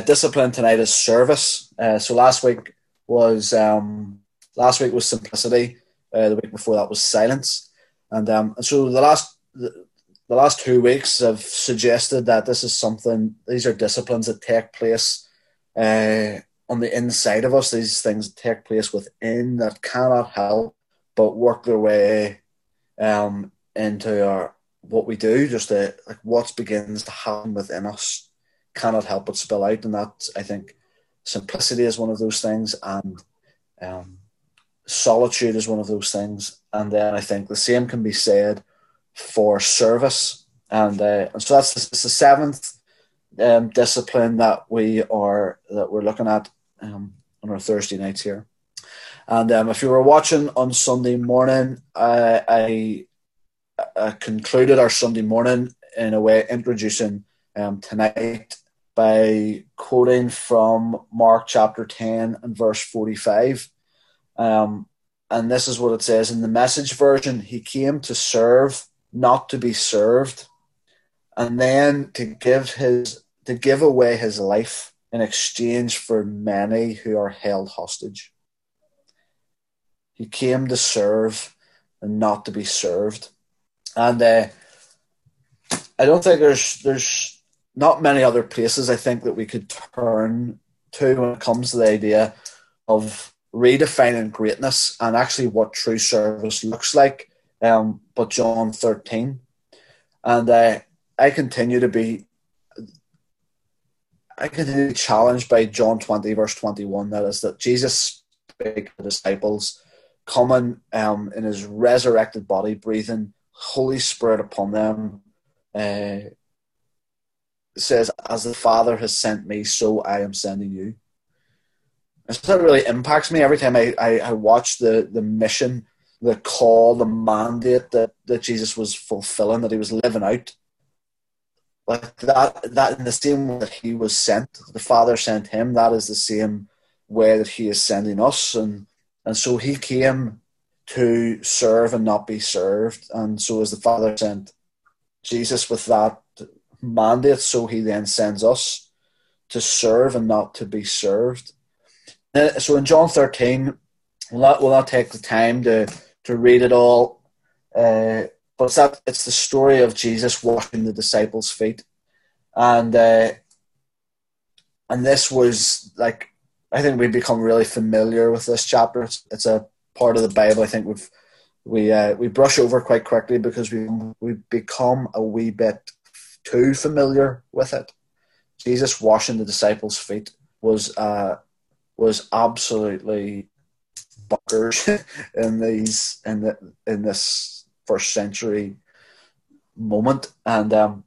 discipline tonight is service. Uh, so last week was um, last week was simplicity. Uh, the week before that was silence, and um, so the last the, the last two weeks have suggested that this is something. These are disciplines that take place uh, on the inside of us. These things take place within that cannot help but work their way um, into our what we do. Just uh, like what begins to happen within us cannot help but spill out, and that I think simplicity is one of those things, and um, solitude is one of those things, and then I think the same can be said for service. And, uh, and so that's the, the seventh um, discipline that we are that we're looking at um, on our Thursday nights here. And um, if you were watching on Sunday morning, uh, I, I, concluded our Sunday morning in a way introducing um, tonight by quoting from Mark chapter 10 and verse 45. Um, and this is what it says in the message version He came to serve not to be served, and then to give his to give away his life in exchange for many who are held hostage. He came to serve and not to be served, and uh, I don't think there's there's not many other places I think that we could turn to when it comes to the idea of redefining greatness and actually what true service looks like um, but John 13. And uh, I continue to be I continue be challenged by John 20, verse 21. That is that Jesus spake to the disciples, coming um, in his resurrected body, breathing Holy Spirit upon them. Uh, says, As the Father has sent me, so I am sending you. And so that really impacts me every time I, I, I watch the, the mission the call, the mandate that, that Jesus was fulfilling, that he was living out. Like that, that in the same way that he was sent, the Father sent him, that is the same way that he is sending us. And, and so he came to serve and not be served. And so as the Father sent Jesus with that mandate, so he then sends us to serve and not to be served. So in John 13, we'll not, we'll not take the time to to read it all. Uh, but it's, that, it's the story of Jesus washing the disciples' feet, and uh, and this was like I think we've become really familiar with this chapter. It's, it's a part of the Bible. I think we've we uh, we brush over quite quickly because we we become a wee bit too familiar with it. Jesus washing the disciples' feet was uh, was absolutely bunkers in these in the in this first century moment, and um,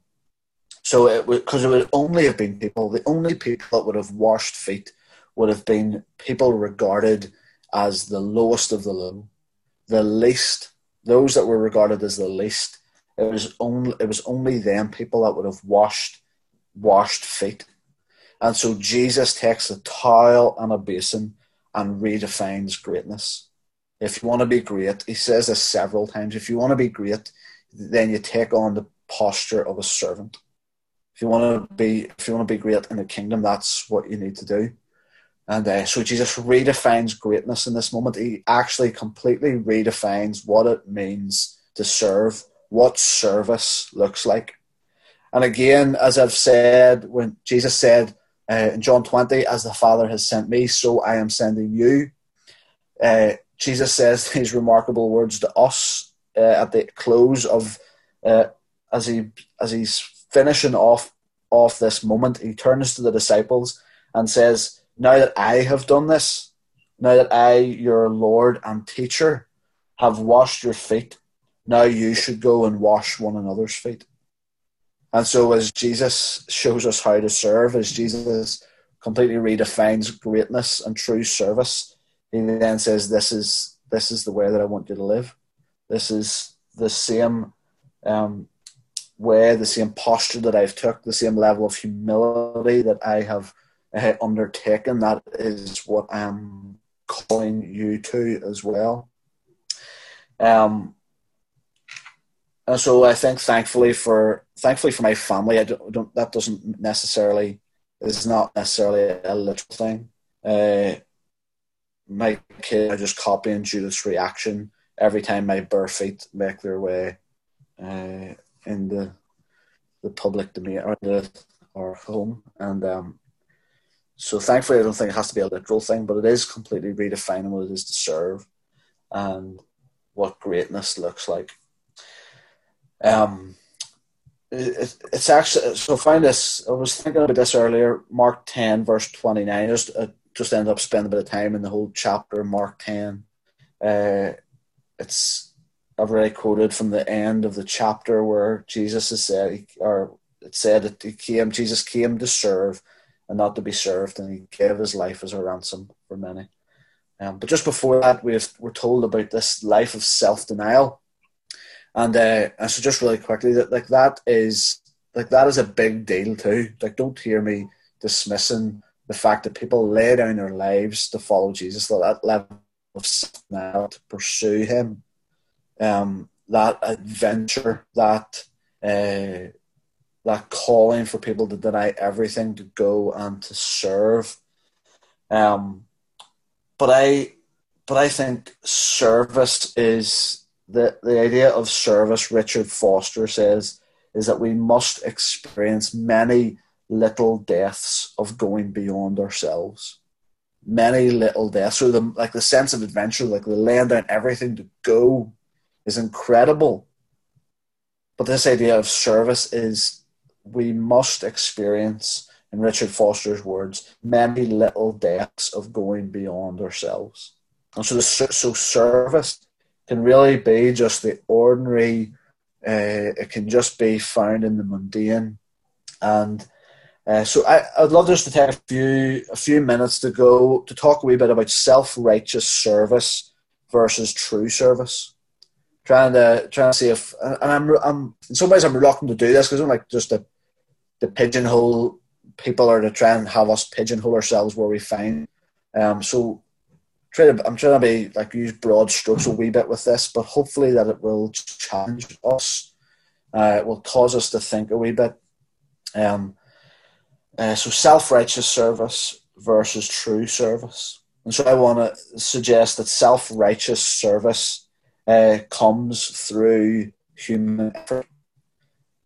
so it was because it would only have been people, the only people that would have washed feet would have been people regarded as the lowest of the low, the least, those that were regarded as the least. It was only it was only them people that would have washed washed feet. And so Jesus takes a towel and a basin and redefines greatness. If you want to be great, he says this several times. If you want to be great, then you take on the posture of a servant. If you want to be, if you want to be great in the kingdom, that's what you need to do. And uh, so Jesus redefines greatness in this moment. He actually completely redefines what it means to serve, what service looks like. And again, as I've said, when Jesus said, uh, in John 20, as the Father has sent me, so I am sending you. Uh, Jesus says these remarkable words to us uh, at the close of, uh, as he as he's finishing off off this moment, he turns to the disciples and says, "Now that I have done this, now that I, your Lord and Teacher, have washed your feet, now you should go and wash one another's feet." And so, as Jesus shows us how to serve, as Jesus completely redefines greatness and true service, he then says, "This is this is the way that I want you to live. This is the same um, way, the same posture that I've took, the same level of humility that I have uh, undertaken. That is what I'm calling you to as well." Um, and so I think thankfully for thankfully for my family, I don't, don't that doesn't necessarily is not necessarily a literal thing. Uh, my kid I just copying Judith's reaction every time my bare feet make their way uh, in the the public domain or the or home, and um, so thankfully I don't think it has to be a literal thing, but it is completely redefining what it is to serve and what greatness looks like. Um, it, it's actually so. Find this. I was thinking about this earlier. Mark ten verse twenty nine. Just uh, just ended up spending a bit of time in the whole chapter. Mark ten. Uh, it's I've already quoted from the end of the chapter where Jesus has said, or it said that he came. Jesus came to serve and not to be served, and he gave his life as a ransom for many. Um, but just before that, we have, we're told about this life of self denial and uh, and so just really quickly that like that is like that is a big deal too. Like don't hear me dismissing the fact that people lay down their lives to follow Jesus, that, that level of now to pursue Him, um, that adventure, that uh, that calling for people to deny everything to go and to serve. Um, but I, but I think service is the, the idea of service, Richard Foster says, is that we must experience many little deaths of going beyond ourselves. Many little deaths. So the like the sense of adventure, like the laying down everything to go is incredible. But this idea of service is we must experience, in Richard Foster's words, many little deaths of going beyond ourselves. And so the so service can really be just the ordinary. Uh, it can just be found in the mundane, and uh, so I, I'd love just to take a few a few minutes to go to talk a wee bit about self righteous service versus true service. Trying to trying to see if and I'm I'm in some ways I'm reluctant to do this because I'm like just to the pigeonhole people are to try and have us pigeonhole ourselves where we find. Um, so to, I'm trying to be like use broad strokes a wee bit with this, but hopefully that it will challenge us. Uh, it will cause us to think a wee bit. Um, uh, so self-righteous service versus true service, and so I want to suggest that self-righteous service uh, comes through human effort.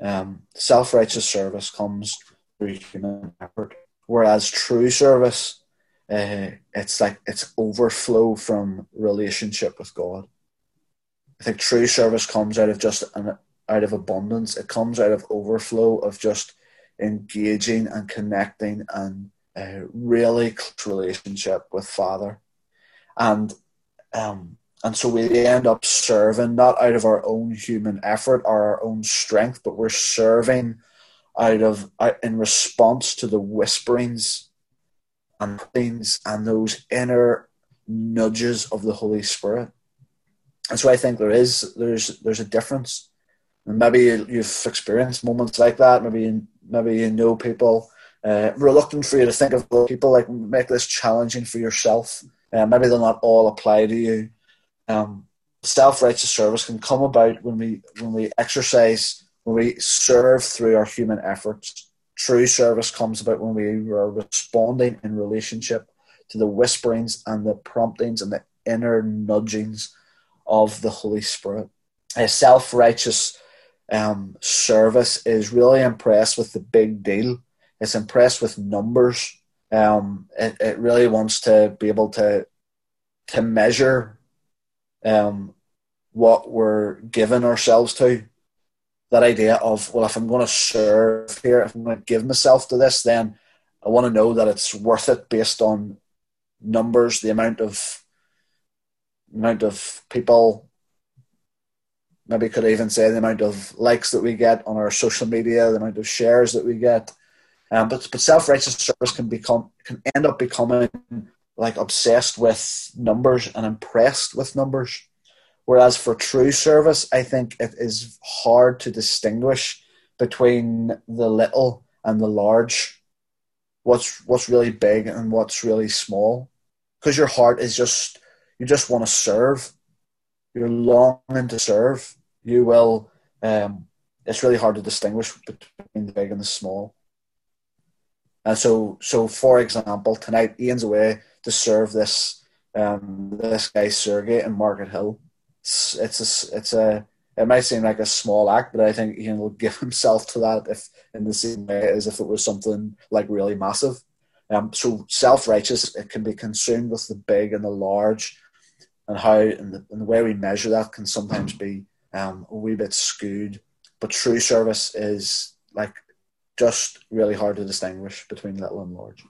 Um, self-righteous service comes through human effort, whereas true service uh, it's like it's overflow from relationship with God. I think true service comes out of just an out of abundance. It comes out of overflow of just engaging and connecting and a really close relationship with Father, and um, and so we end up serving not out of our own human effort or our own strength, but we're serving out of out in response to the whisperings and things and those inner nudges of the Holy Spirit. And so I think there is there's there's a difference. And maybe you've experienced moments like that. Maybe you, maybe you know people. Uh, reluctant for you to think of people like make this challenging for yourself. Uh, maybe they'll not all apply to you. Um, self-righteous service can come about when we when we exercise when we serve through our human efforts True service comes about when we are responding in relationship to the whisperings and the promptings and the inner nudgings of the Holy Spirit. A self righteous um, service is really impressed with the big deal, it's impressed with numbers. Um, it, it really wants to be able to to measure um, what we're giving ourselves to that idea of well, if I'm going to serve here, if I'm going to give myself to this, then I want to know that it's worth it based on numbers, the amount of amount of people. Maybe could even say the amount of likes that we get on our social media, the amount of shares that we get. Um, but but self righteous service can become can end up becoming like obsessed with numbers and impressed with numbers. Whereas for true service, I think it is hard to distinguish between the little and the large. What's what's really big and what's really small, because your heart is just you just want to serve. You're longing to serve. You will. Um, it's really hard to distinguish between the big and the small. And so, so for example, tonight Ian's away to serve this um, this guy Sergey in Market Hill. It's, it's a it's a it might seem like a small act, but I think Ian will give himself to that if in the same way as if it was something like really massive. Um, so self righteous, it can be consumed with the big and the large, and how and the, and the way we measure that can sometimes be um, a wee bit skewed. But true service is like just really hard to distinguish between little and large.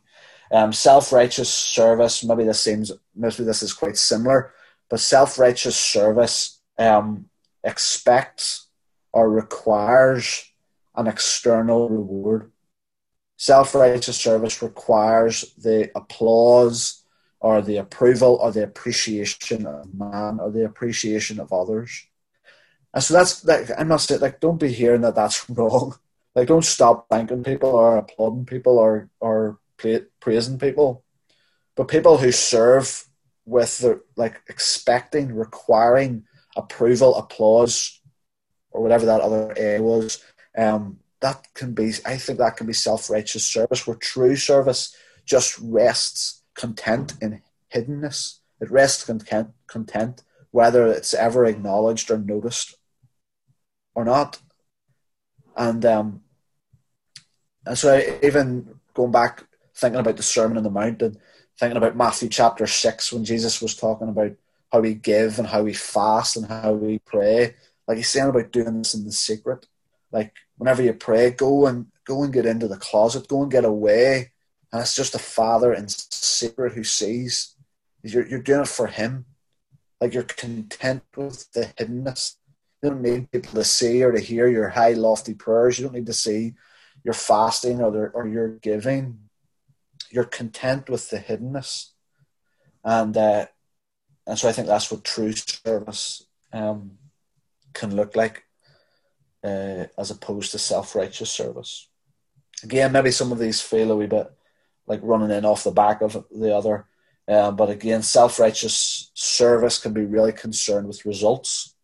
Um, self-righteous service, maybe this seems, maybe this is quite similar, but self-righteous service um, expects or requires an external reward. Self-righteous service requires the applause or the approval or the appreciation of man or the appreciation of others. And so that's like I must say, like, don't be hearing that that's wrong. Like, don't stop thanking people or applauding people or or praising people. But people who serve with the like expecting, requiring approval, applause, or whatever that other A was, um, that can be. I think that can be self-righteous service, where true service just rests content in hiddenness. It rests content, content whether it's ever acknowledged or noticed or not. And um, and so even going back, thinking about the Sermon on the Mount and thinking about Matthew chapter six when Jesus was talking about how we give and how we fast and how we pray. Like he's saying about doing this in the secret. Like whenever you pray, go and go and get into the closet, go and get away. And it's just a father in secret who sees. You're you're doing it for him. Like you're content with the hiddenness. You don't need people to see or to hear your high lofty prayers. You don't need to see your fasting or, the, or your giving. You're content with the hiddenness. And uh, and so I think that's what true service um, can look like, uh, as opposed to self-righteous service. Again, maybe some of these feel a wee bit like running in off the back of the other, um, but again, self-righteous service can be really concerned with results.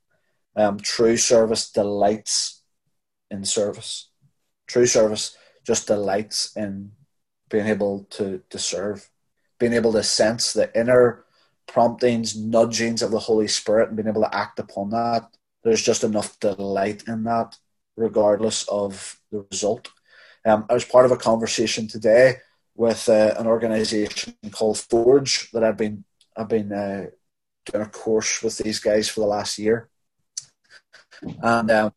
Um, true service delights in service. True service just delights in being able to, to serve, being able to sense the inner promptings, nudgings of the Holy Spirit and being able to act upon that. There's just enough delight in that, regardless of the result. Um, I was part of a conversation today with uh, an organisation called Forge that I've been I've been uh, doing a course with these guys for the last year, and um,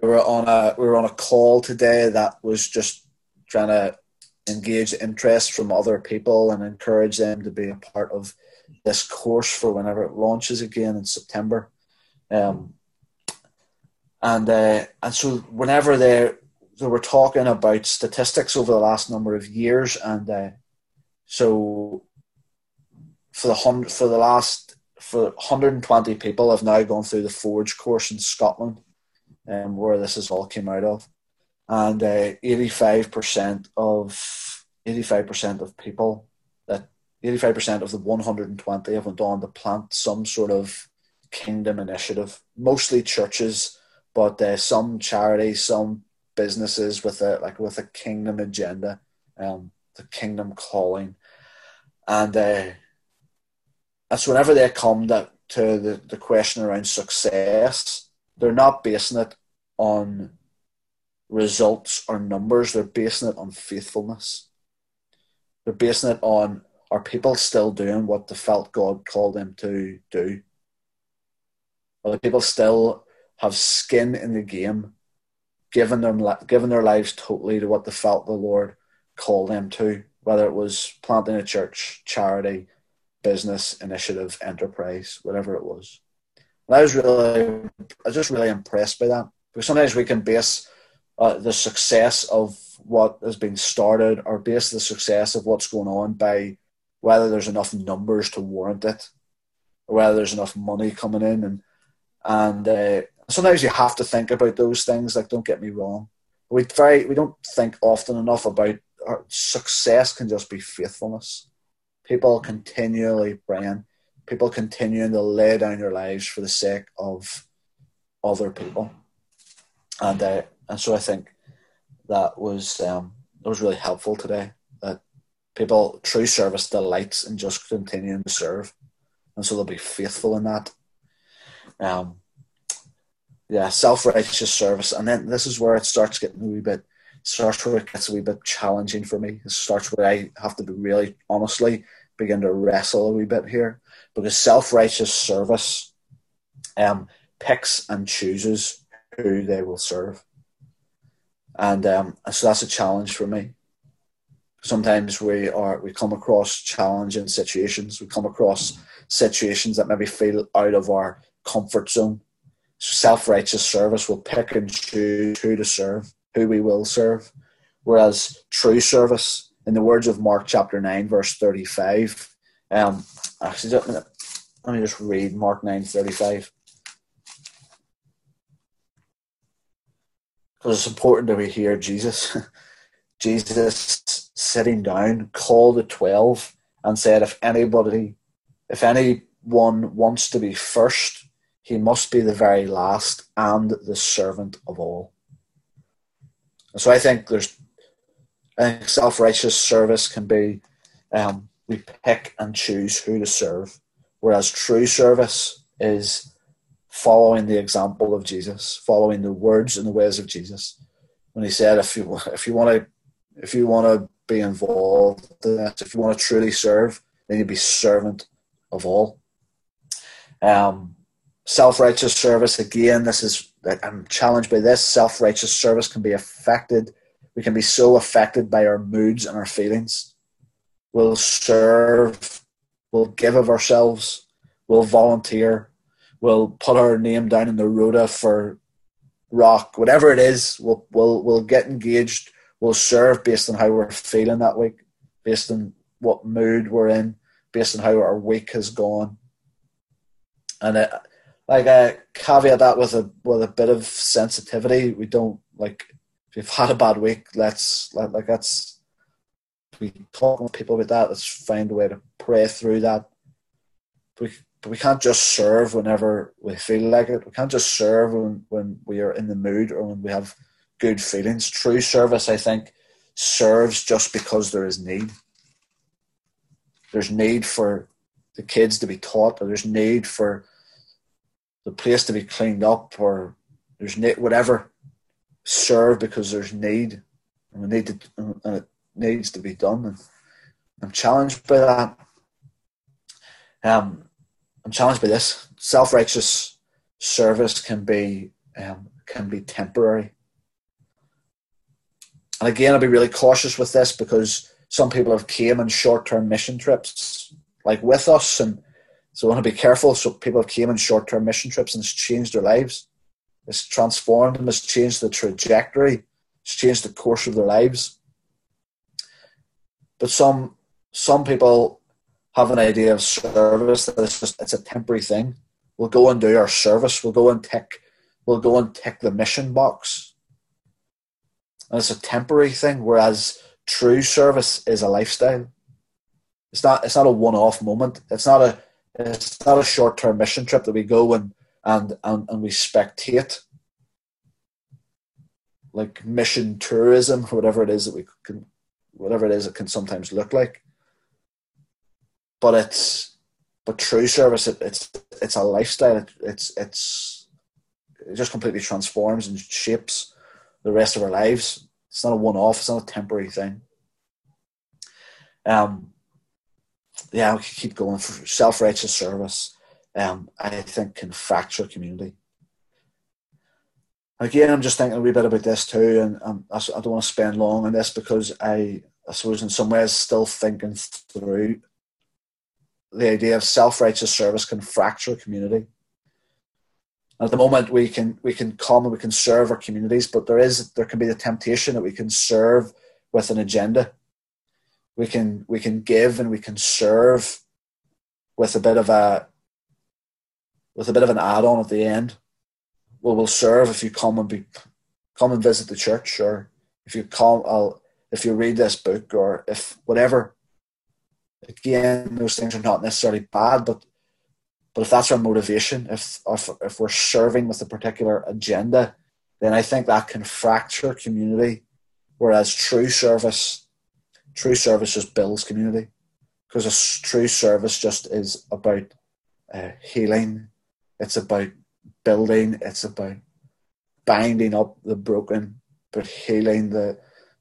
we were on a we were on a call today that was just trying to engage interest from other people and encourage them to be a part of this course for whenever it launches again in September. Um, and uh, and so whenever they they were talking about statistics over the last number of years, and uh, so for the hundred for the last for 120 people have now gone through the Forge course in Scotland, um, where this has all came out of, and uh, 85% of 85% of people that 85% of the 120 have went on to plant some sort of kingdom initiative, mostly churches, but uh, some charities, some businesses with a like with a kingdom agenda, um, the kingdom calling, and uh, that's whenever they come to, to the, the question around success, they're not basing it on results or numbers. They're basing it on faithfulness. They're basing it on are people still doing what they felt God called them to do? Are the people still have skin in the game, giving them giving their lives totally to what they felt the Lord called them to, whether it was planting a church, charity, business, initiative, enterprise, whatever it was. And I was really, I was just really impressed by that because sometimes we can base uh, the success of what has been started or base the success of what's going on by whether there's enough numbers to warrant it, or whether there's enough money coming in, and and uh, sometimes you have to think about those things. Like, don't get me wrong, we very we don't think often enough about success. Can just be faithfulness. People continually praying, people continuing to lay down their lives for the sake of other people, and uh, and so I think that was um, that was really helpful today That people true service delights in just continuing to serve, and so they'll be faithful in that. Um, yeah, self righteous service, and then this is where it starts getting a wee bit starts where it gets a wee bit challenging for me. It starts where I have to be really honestly begin to wrestle a wee bit here because self righteous service um, picks and chooses who they will serve. And um, so that's a challenge for me. Sometimes we are we come across challenging situations. We come across situations that maybe feel out of our comfort zone. Self righteous service will pick and choose who to serve who we will serve. Whereas true service, in the words of Mark chapter 9, verse 35, um, actually, let me just read Mark 9 35. Because it's important that we hear Jesus. Jesus sitting down called the 12 and said, If anybody, if anyone wants to be first, he must be the very last and the servant of all. So I think there's, I think self-righteous service can be, um, we pick and choose who to serve, whereas true service is following the example of Jesus, following the words and the ways of Jesus. When he said, if you if you want to if you want to be involved in this, if you want to truly serve, then you be servant of all. Um, self-righteous service again. This is I'm challenged by this. Self righteous service can be affected. We can be so affected by our moods and our feelings. We'll serve, we'll give of ourselves, we'll volunteer, we'll put our name down in the rota for rock, whatever it is, we'll, we'll, we'll get engaged, we'll serve based on how we're feeling that week, based on what mood we're in, based on how our week has gone. And it, like I caveat that with a with a bit of sensitivity. We don't like if you've had a bad week, let's let, like that's we talk with people about that. Let's find a way to pray through that. We, but we can't just serve whenever we feel like it. We can't just serve when, when we are in the mood or when we have good feelings. True service, I think, serves just because there is need. There's need for the kids to be taught, or there's need for the place to be cleaned up or there's need, whatever serve because there's need and we need to and it needs to be done and I'm challenged by that um, I'm challenged by this self-righteous service can be um, can be temporary and again I'll be really cautious with this because some people have came on short-term mission trips like with us and so I want to be careful. So people have came on short term mission trips and it's changed their lives. It's transformed them, it's changed the trajectory, it's changed the course of their lives. But some some people have an idea of service that it's just it's a temporary thing. We'll go and do our service, we'll go and tick we'll go and tick the mission box. And it's a temporary thing, whereas true service is a lifestyle. It's not it's not a one off moment. It's not a it's not a short term mission trip that we go and, and, and, and we spectate like mission tourism or whatever it is that we can whatever it is it can sometimes look like. But it's but true service it, it's it's a lifestyle. It, it's it's it just completely transforms and shapes the rest of our lives. It's not a one off, it's not a temporary thing. Um yeah, we can keep going. For self-righteous service, um, I think can fracture community. Again, I'm just thinking a wee bit about this too, and um, I, I don't want to spend long on this because I, I suppose, in some ways, still thinking through the idea of self-righteous service can fracture a community. At the moment, we can we can come and we can serve our communities, but there is there can be the temptation that we can serve with an agenda we can we can give and we can serve with a bit of a with a bit of an add-on at the end. Well, we'll serve if you come and be come and visit the church, or if you come, I'll, if you read this book, or if whatever. Again, those things are not necessarily bad, but but if that's our motivation, if if, if we're serving with a particular agenda, then I think that can fracture community. Whereas true service true service just builds community because a true service just is about uh, healing. It's about building. It's about binding up the broken, but healing the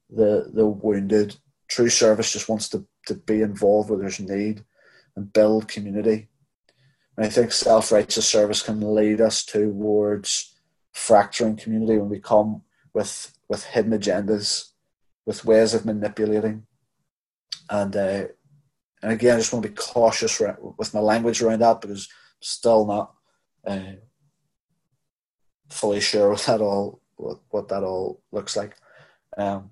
the the wounded. True service just wants to, to be involved where there's need and build community. And I think self righteous service can lead us towards fracturing community when we come with with hidden agendas, with ways of manipulating. And uh, and again, I just want to be cautious with my language around that because I'm still not uh, fully sure what that all what, what that all looks like. Um,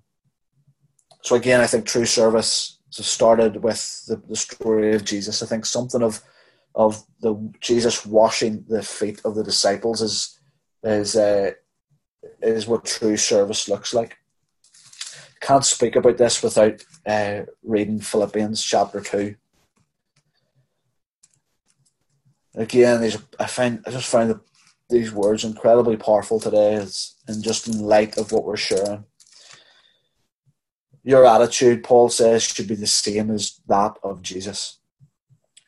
so again, I think true service started with the, the story of Jesus. I think something of of the Jesus washing the feet of the disciples is is uh, is what true service looks like. Can't speak about this without uh, reading Philippians chapter two. Again, these I find I just find the, these words incredibly powerful today, and just in light of what we're sharing. Your attitude, Paul says, should be the same as that of Jesus.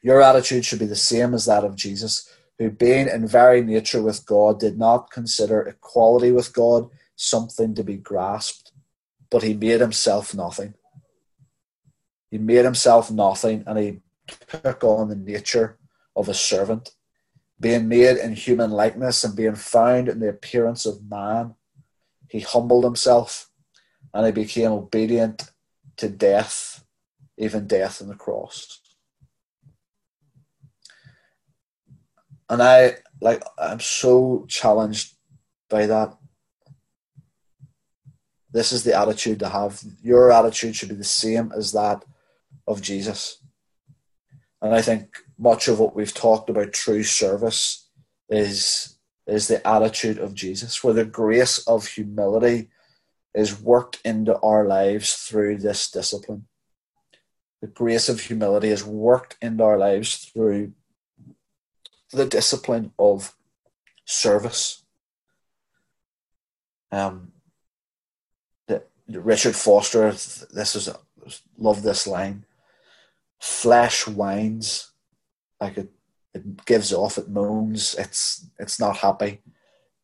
Your attitude should be the same as that of Jesus, who, being in very nature with God, did not consider equality with God something to be grasped, but he made himself nothing. He made himself nothing and he took on the nature of a servant, being made in human likeness and being found in the appearance of man. He humbled himself and he became obedient to death, even death on the cross. And I like I'm so challenged by that. This is the attitude to have. Your attitude should be the same as that of Jesus. And I think much of what we've talked about true service is is the attitude of Jesus, where the grace of humility is worked into our lives through this discipline. The grace of humility is worked into our lives through the discipline of service. Um, the, Richard Foster, this is love this line. Flesh whines like it, it gives off, it moans, it's it's not happy.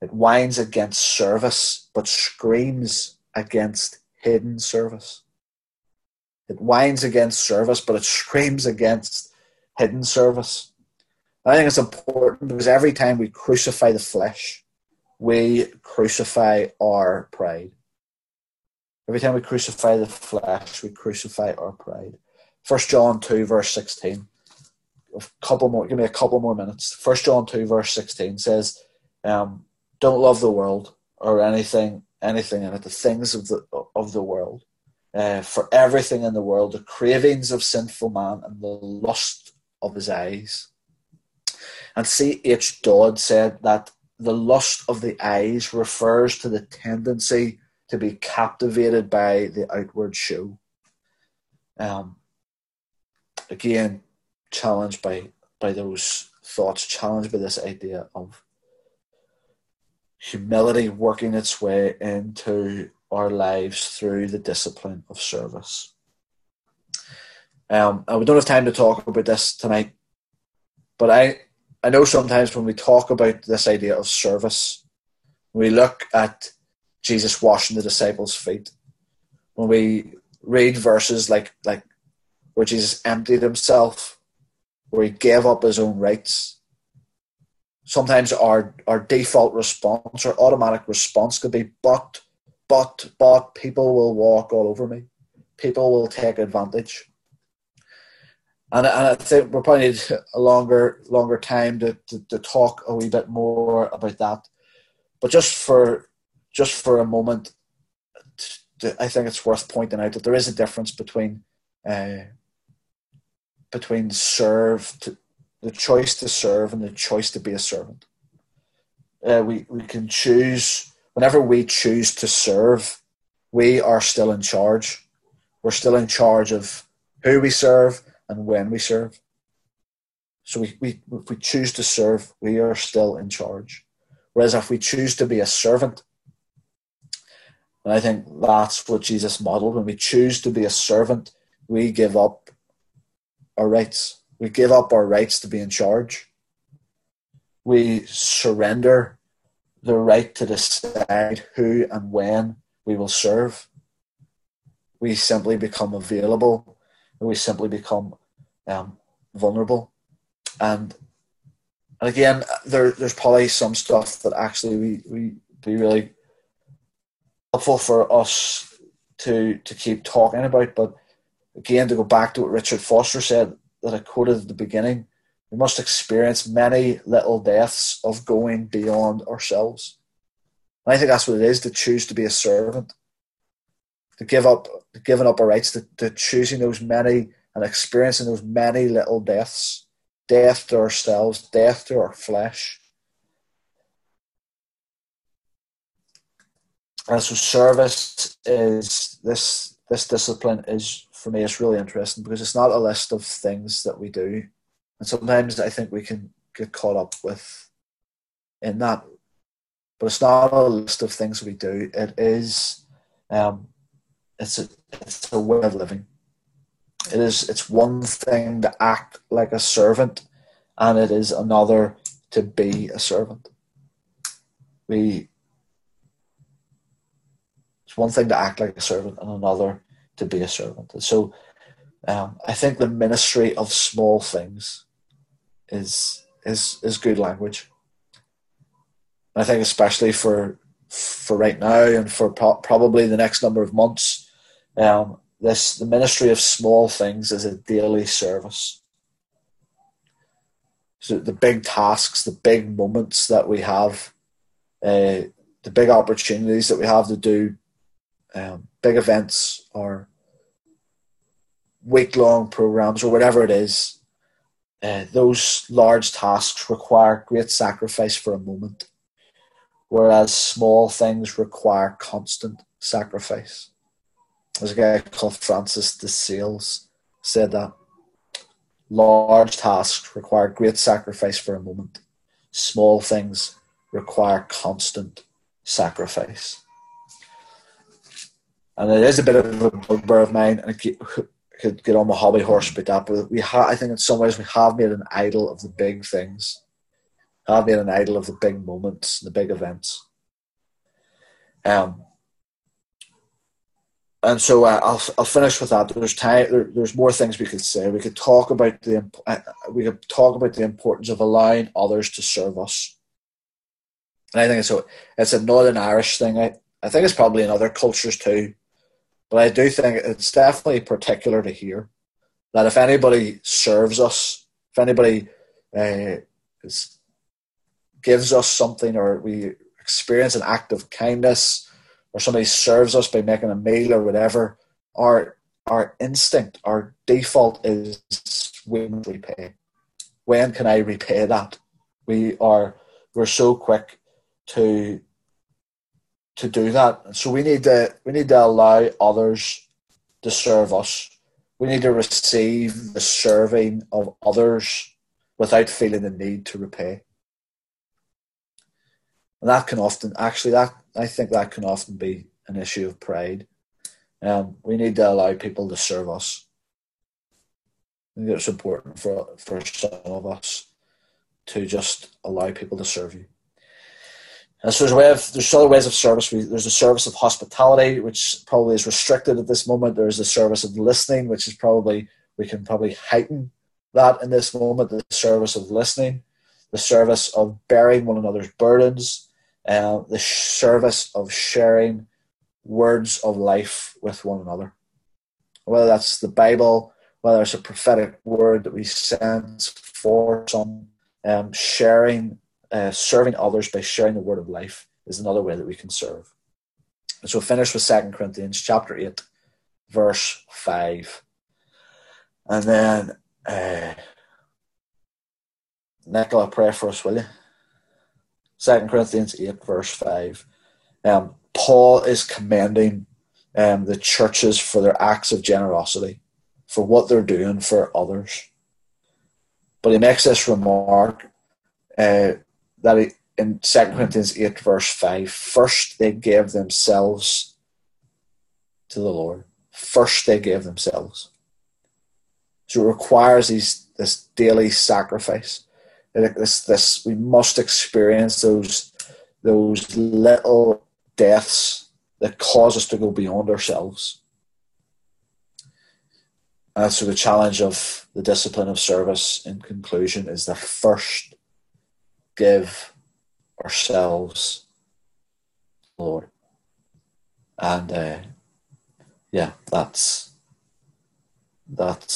It whines against service, but screams against hidden service. It whines against service, but it screams against hidden service. I think it's important because every time we crucify the flesh, we crucify our pride. Every time we crucify the flesh, we crucify our pride. First John 2, verse 16. A couple more, give me a couple more minutes. First John 2, verse 16 says, um, Don't love the world or anything anything in it, the things of the of the world. Uh, for everything in the world, the cravings of sinful man and the lust of his eyes. And C. H. Dodd said that the lust of the eyes refers to the tendency to be captivated by the outward show. Um, again, challenged by by those thoughts, challenged by this idea of humility working its way into our lives through the discipline of service. Um, and we don't have time to talk about this tonight, but I, I know sometimes when we talk about this idea of service, we look at Jesus washing the disciples' feet, when we read verses like like where Jesus emptied himself, where he gave up his own rights, sometimes our our default response or automatic response could be but but but people will walk all over me. People will take advantage. And, and I think we're probably need a longer longer time to, to, to talk a wee bit more about that. But just for just for a moment I think it's worth pointing out that there is a difference between uh, between serve to, the choice to serve and the choice to be a servant. Uh, we, we can choose, whenever we choose to serve, we are still in charge. We're still in charge of who we serve and when we serve. So we, we, if we choose to serve, we are still in charge. Whereas if we choose to be a servant, and I think that's what Jesus modeled, when we choose to be a servant, we give up our rights. We give up our rights to be in charge. We surrender the right to decide who and when we will serve. We simply become available. We simply become um, vulnerable. And, and again, there, there's probably some stuff that actually we, we be really helpful for us to to keep talking about. But again, to go back to what Richard Foster said that I quoted at the beginning, we must experience many little deaths of going beyond ourselves. And I think that's what it is to choose to be a servant, to give up, to giving up our rights, to, to choosing those many and experiencing those many little deaths, death to ourselves, death to our flesh. And so service is this this discipline is for me it's really interesting because it's not a list of things that we do. And sometimes I think we can get caught up with in that. But it's not a list of things we do. It is um, it's a it's a way of living. It is it's one thing to act like a servant and it is another to be a servant. We it's one thing to act like a servant and another to be a servant. And so um, I think the ministry of small things is is is good language. I think especially for for right now and for pro- probably the next number of months, um, this the ministry of small things is a daily service. So the big tasks, the big moments that we have, uh, the big opportunities that we have to do um, big events or week long programs or whatever it is, uh, those large tasks require great sacrifice for a moment, whereas small things require constant sacrifice. There's a guy called Francis de Sales said that large tasks require great sacrifice for a moment. Small things require constant sacrifice and it is a bit of a bugbear of mine, and I could get on my hobby horse about that. But we ha- I think in some ways we have made an idol of the big things, have made an idol of the big moments, the big events. Um, and so uh, I'll I'll finish with that. There's time. There, there's more things we could say. We could talk about the uh, we could talk about the importance of allowing others to serve us. And I think it's a it's a Northern Irish thing. I I think it's probably in other cultures too. But I do think it's definitely particular to here that if anybody serves us, if anybody uh, is, gives us something, or we experience an act of kindness, or somebody serves us by making a meal or whatever, our our instinct, our default is when repay. When can I repay that? We are we're so quick to to do that. So we need to we need to allow others to serve us. We need to receive the serving of others without feeling the need to repay. And that can often actually that I think that can often be an issue of pride. Um, we need to allow people to serve us. I think it's important for for some of us to just allow people to serve you. And so there's way of there's other ways of service. There's a service of hospitality, which probably is restricted at this moment. There's a service of listening, which is probably we can probably heighten that in this moment. The service of listening, the service of bearing one another's burdens, uh, the service of sharing words of life with one another. Whether that's the Bible, whether it's a prophetic word that we sense for some, um, sharing uh, serving others by sharing the word of life is another way that we can serve. And so finish with Second Corinthians chapter 8, verse 5. And then, uh, Nicola, pray for us, will you? Second Corinthians 8, verse 5. Um, Paul is commending um, the churches for their acts of generosity, for what they're doing for others. But he makes this remark uh, that in 2 Corinthians 8, verse 5, first they gave themselves to the Lord. First they gave themselves. So it requires these this daily sacrifice. This this we must experience those those little deaths that cause us to go beyond ourselves. And so the challenge of the discipline of service in conclusion is the first give ourselves Lord. And uh, yeah, that's that's